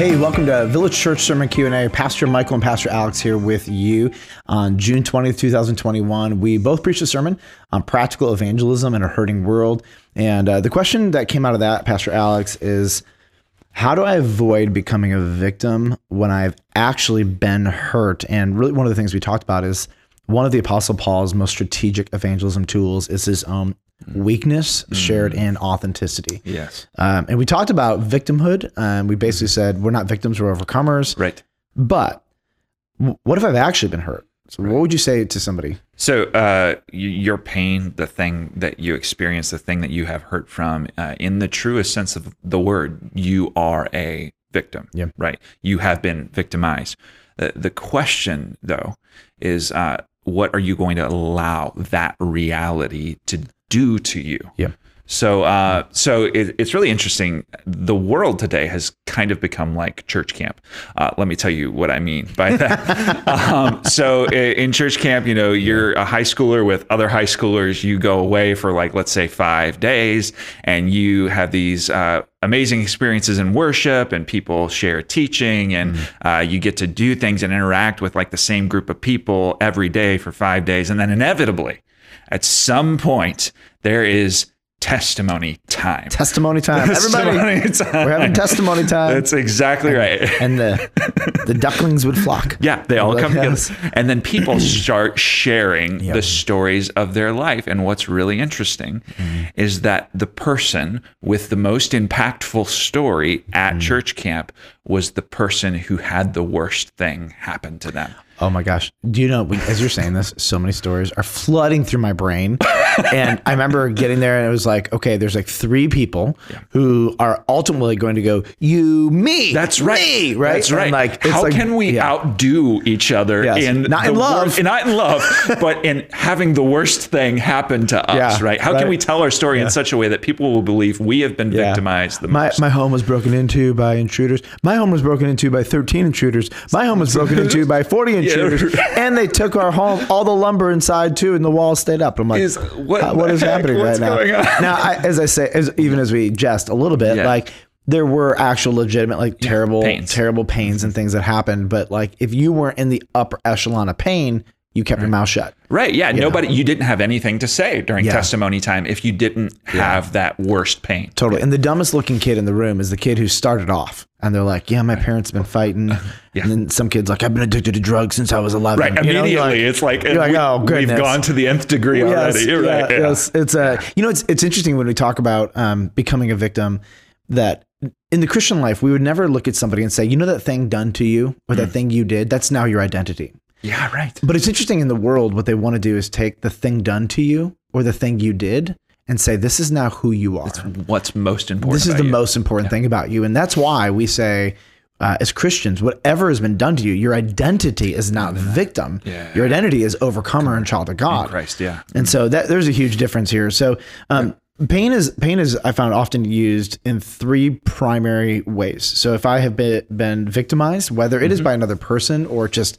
Hey, welcome to Village Church Sermon Q&A. Pastor Michael and Pastor Alex here with you on June 20th, 2021. We both preached a sermon on practical evangelism in a hurting world. And uh, the question that came out of that, Pastor Alex, is how do I avoid becoming a victim when I've actually been hurt? And really one of the things we talked about is one of the Apostle Paul's most strategic evangelism tools is his own weakness shared in authenticity. Yes. Um, and we talked about victimhood. Um, we basically said we're not victims, we're overcomers. Right. But w- what if I've actually been hurt? So what would you say to somebody? So uh, your pain, the thing that you experience, the thing that you have hurt from, uh, in the truest sense of the word, you are a victim. Yeah. Right. You have been victimized. The, the question, though, is uh, what are you going to allow that reality to do to you? Yeah. So, uh, so it, it's really interesting. The world today has kind of become like church camp. Uh, let me tell you what I mean by that. um, so, in church camp, you know, you're a high schooler with other high schoolers. You go away for like, let's say, five days, and you have these uh, amazing experiences in worship, and people share teaching, and uh, you get to do things and interact with like the same group of people every day for five days, and then inevitably, at some point, there is testimony time. Testimony time. Everybody, Testimony time. we're having testimony time. That's exactly right. and the the ducklings would flock. Yeah, they all come together. And then people start sharing Yep. the stories of their life. And what's really interesting Mm-hmm. is that the person with the most impactful story at Mm. church camp was the person who had the worst thing happen to them. Oh my gosh. Do you know, as you're saying this, so many stories are flooding through my brain. And I remember getting there and it was like, okay, there's like three people who are ultimately going to go, you, me. That's right. Me, right? That's And, right. like, it's How like- can we yeah. outdo each other Yes. in Not in love. wor- not in love, but in having the worst thing happen to us, Yeah, right? How right. can we tell our story in such a way that people will believe we have been Yeah. victimized the My, most? my home was broken into by intruders. My home was broken into by 13 intruders. My home was broken into by 40 intruders. And they took our home, all the lumber inside too, and the walls stayed up. I'm like, Is- what uh, what is heck? happening What's right now? Now, I, as I say, as, even as we jest a little bit, Yeah. like there were actual legitimate, like terrible, pains. terrible pains and things that happened. But like if you weren't in the upper echelon of pain, you kept your mouth shut. Right. Yeah. Nobody, you didn't have anything to say during Yeah. testimony time if you didn't have that worst pain. Totally. And the dumbest looking kid in the room is the kid who started off. And they're like, yeah, my parents have been fighting. Yeah. And then some kid's like, I've been addicted to drugs since I was 11. Right. You Immediately, you're like- it's like, you're like, oh, we've gone to the nth degree Yes, already. You're yeah, right. Yeah. yes. It's a, you know, it's, it's interesting when we talk about um, becoming a victim that in the Christian life, we would never look at somebody and say, you know, that thing done to you or Mm. that thing you did, that's now your identity. Yeah. Right. But it's interesting in the world, what they want to do is take the thing done to you or the thing you did and say, this is now who you are. That's what's most important? this is the you. most important thing about you. And that's why we say, uh, as Christians, whatever has been done to you, your identity is not victim. Yeah. Your identity is overcomer and child of God. Christ. Yeah. And so that there's a huge difference here. So um, pain is pain is I found often used in three primary ways. So if I have been, been victimized, whether it Mm-hmm. is by another person or just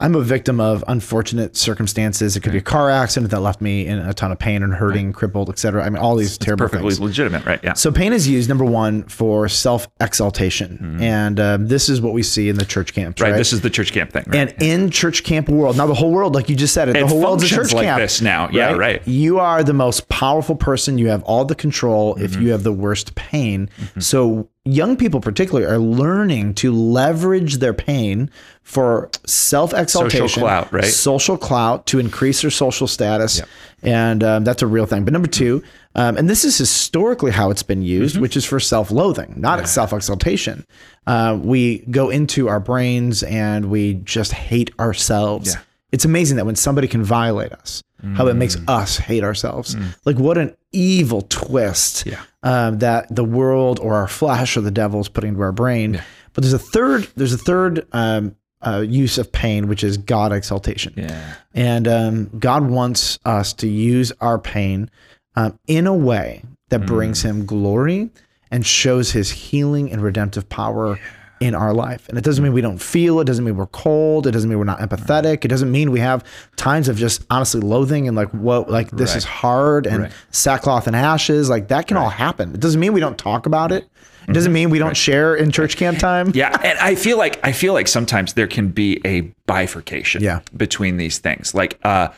I'm a victim of unfortunate circumstances. It could be a car accident that left me in a ton of pain and hurting, crippled, etc. I mean, all these terrible Perfectly things. legitimate. Right. Yeah. So pain is used number one for self exaltation, and um, this is what we see in the church camps, Mm-hmm. right. right? This is the church camp thing. Right? and in church camp world, now the whole world, like you just said, it, the whole world's a church like camp. this now. Yeah, right. You are the most powerful person. You have all the control Mm-hmm. if you have the worst pain. So young people, particularly, are learning to leverage their pain for self exaltation, Social clout, right? Social clout to increase their social status, and um, that's a real thing. But number two, um, and this is historically how it's been used, Mm-hmm. which is for self loathing, not self exaltation. Uh, we go into our brains and we just hate ourselves. Yeah. It's amazing that when somebody can violate us, how it makes us hate ourselves. Like what an evil twist Yeah. Um, that the world or our flesh or the devil is putting into our brain. But there's a third. There's a third um, uh, use of pain, which is God exaltation. yeah. And um, God wants us to use our pain um, in a way that brings Him glory and shows His healing and redemptive power in our life. And it doesn't mean we don't feel, it doesn't mean we're cold, it doesn't mean we're not empathetic. It doesn't mean we have times of just honestly loathing and like what like this Right. is hard and Right. sackcloth and ashes. Like that can all happen. It doesn't mean we don't talk about it. It doesn't mean we don't share in church camp time. Mm-hmm. Yeah, and I feel like I feel like sometimes there can be a bifurcation Yeah. between these things. Like uh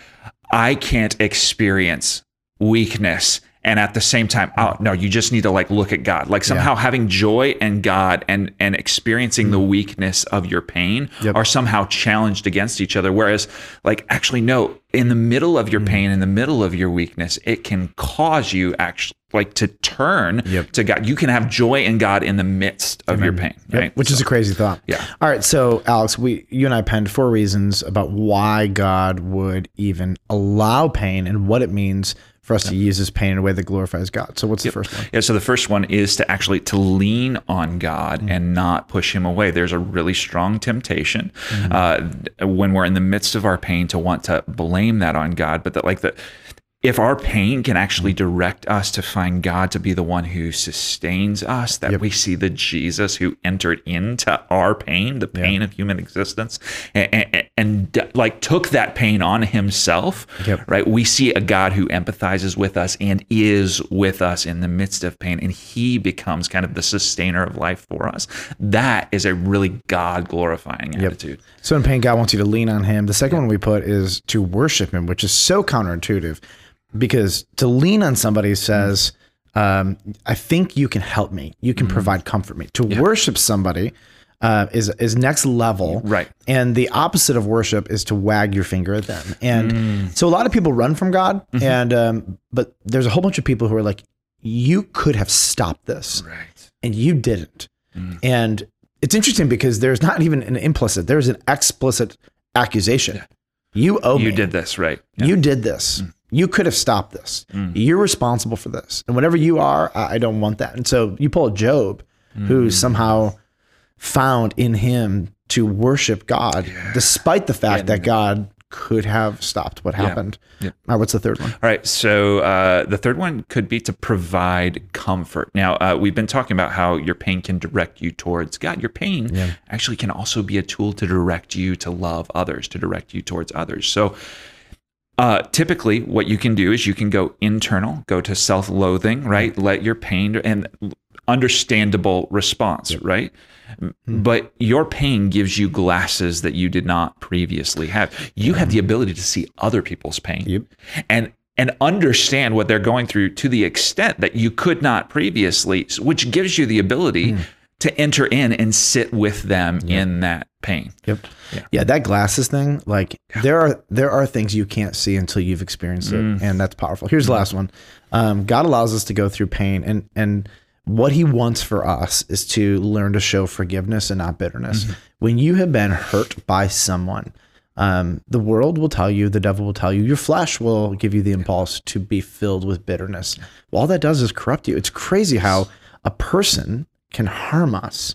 I can't experience weakness and at the same time oh no you just need to like look at god like somehow having joy and god and and experiencing the weakness of your pain Mm. Yep. are somehow challenged against each other whereas like actually no in the middle of your Mm. pain in the middle of your weakness it can cause you actually like to turn Yep. to god you can have joy in god in the midst of your pain Yep, right Which is a crazy thought. Yeah. All right. So, Alex, we you and I penned four reasons about why God would even allow pain and what it means for us to use this pain in a way that glorifies God. So, what's the first one? Yeah, so the first one is to actually to lean on God mm. and not push Him away. There's a really strong temptation mm-hmm. uh, when we're in the midst of our pain to want to blame that on God, but that like the if our pain can actually mm. direct us to find God to be the one who sustains us, that we see the Jesus who entered into our pain, the pain of human existence, and, and, and like took that pain on himself, Yep. right? We see a God who empathizes with us and is with us in the midst of pain, and he becomes kind of the sustainer of life for us. That is a really God glorifying attitude. So, in pain, God wants you to lean on Him. The second one we put is to worship Him, which is so counterintuitive because to lean on somebody says, um, I think you can help me. You can provide comfort me. To worship somebody uh, is is next level, Right. And the opposite of worship is to wag your finger at them. And mm. so a lot of people run from God, mm-hmm. and um, but there's a whole bunch of people who are like, you could have stopped this, Right. and you didn't. Mm. And it's interesting because there's not even an implicit, there's an explicit accusation. You owe You me. did this, right? You did this. Mm. You could have stopped this. You're responsible for this. And whatever you are, I I don't want that. And so you pull a Job who somehow found in him to worship God, despite the fact that God could have stopped what happened. Yeah. All right, what's the third one? All right. So uh, the third one could be to provide comfort. Now, uh, we've been talking about how your pain can direct you towards God. Your pain actually can also be a tool to direct you to love others, to direct you towards others. So uh, typically, what you can do is you can go internal, go to self loathing, right? Let your pain and understandable response, right? Hmm. But your pain gives you glasses that you did not previously have. You have the hmm. ability to see other people's pain Yep. and and understand what they're going through to the extent that you could not previously, which gives you the ability hmm. to enter in and sit with them in that pain. Yep. Yeah. that glasses thing, like there are there are things you can't see until you've experienced it, mm. and that's powerful. Here's the mm. last one. Um, God allows us to go through pain, and and what He wants for us is to learn to show forgiveness and not bitterness. When you have been hurt by someone, um, the world will tell you, the devil will tell you, your flesh will give you the impulse to be filled with bitterness. Well, all that does is corrupt you. It's crazy how a person can harm us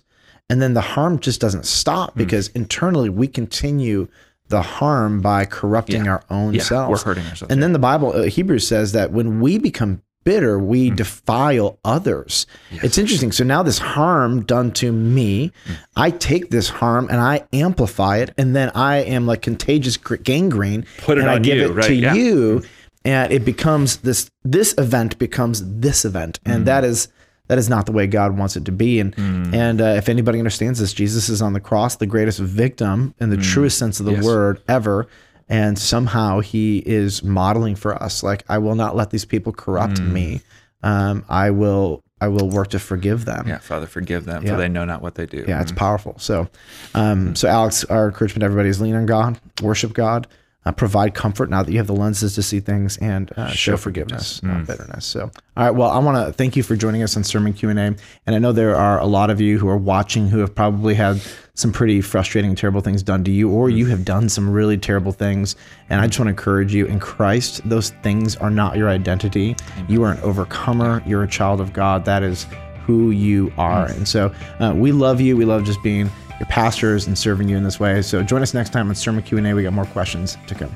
and then the harm just doesn't stop because internally we continue the harm by corrupting our own Yeah, selves. we're hurting ourselves, And then the Bible, uh, Hebrews says that when we become bitter, we Hmm. defile others. It's interesting. So now this harm done to me, Hmm. I take this harm and I amplify it, and then I am like contagious gangrene. Put it and I give you, it right? to Yeah. you, and it becomes this. This event becomes this event, Hmm. and that is that is not the way God wants it to be. And and uh, if anybody understands this, Jesus is on the cross, the greatest victim in the truest sense of the Yes. word ever. And somehow he is modeling for us, like I will not let these people corrupt me. Um, I will I will work to forgive them. Yeah, Father, forgive them, Yeah. for they know not what they do. Yeah, it's powerful. So, um, so Alex, our encouragement to everybody is lean on God, worship God, uh, provide comfort now that you have the lenses to see things, and uh, show, forgiveness, not bitterness. So, all right. Well, I want to thank you for joining us on Sermon Q and A, and I know there are a lot of you who are watching who have probably had some pretty frustrating, terrible things done to you, or you have done some really terrible things. And I just want to encourage you in Christ, those things are not your identity. You are an overcomer. You're a child of God. That is who you are. And so uh, we love you. We love just being your pastors and serving you in this way. So join us next time on Sermon Q&A. We got more questions to come.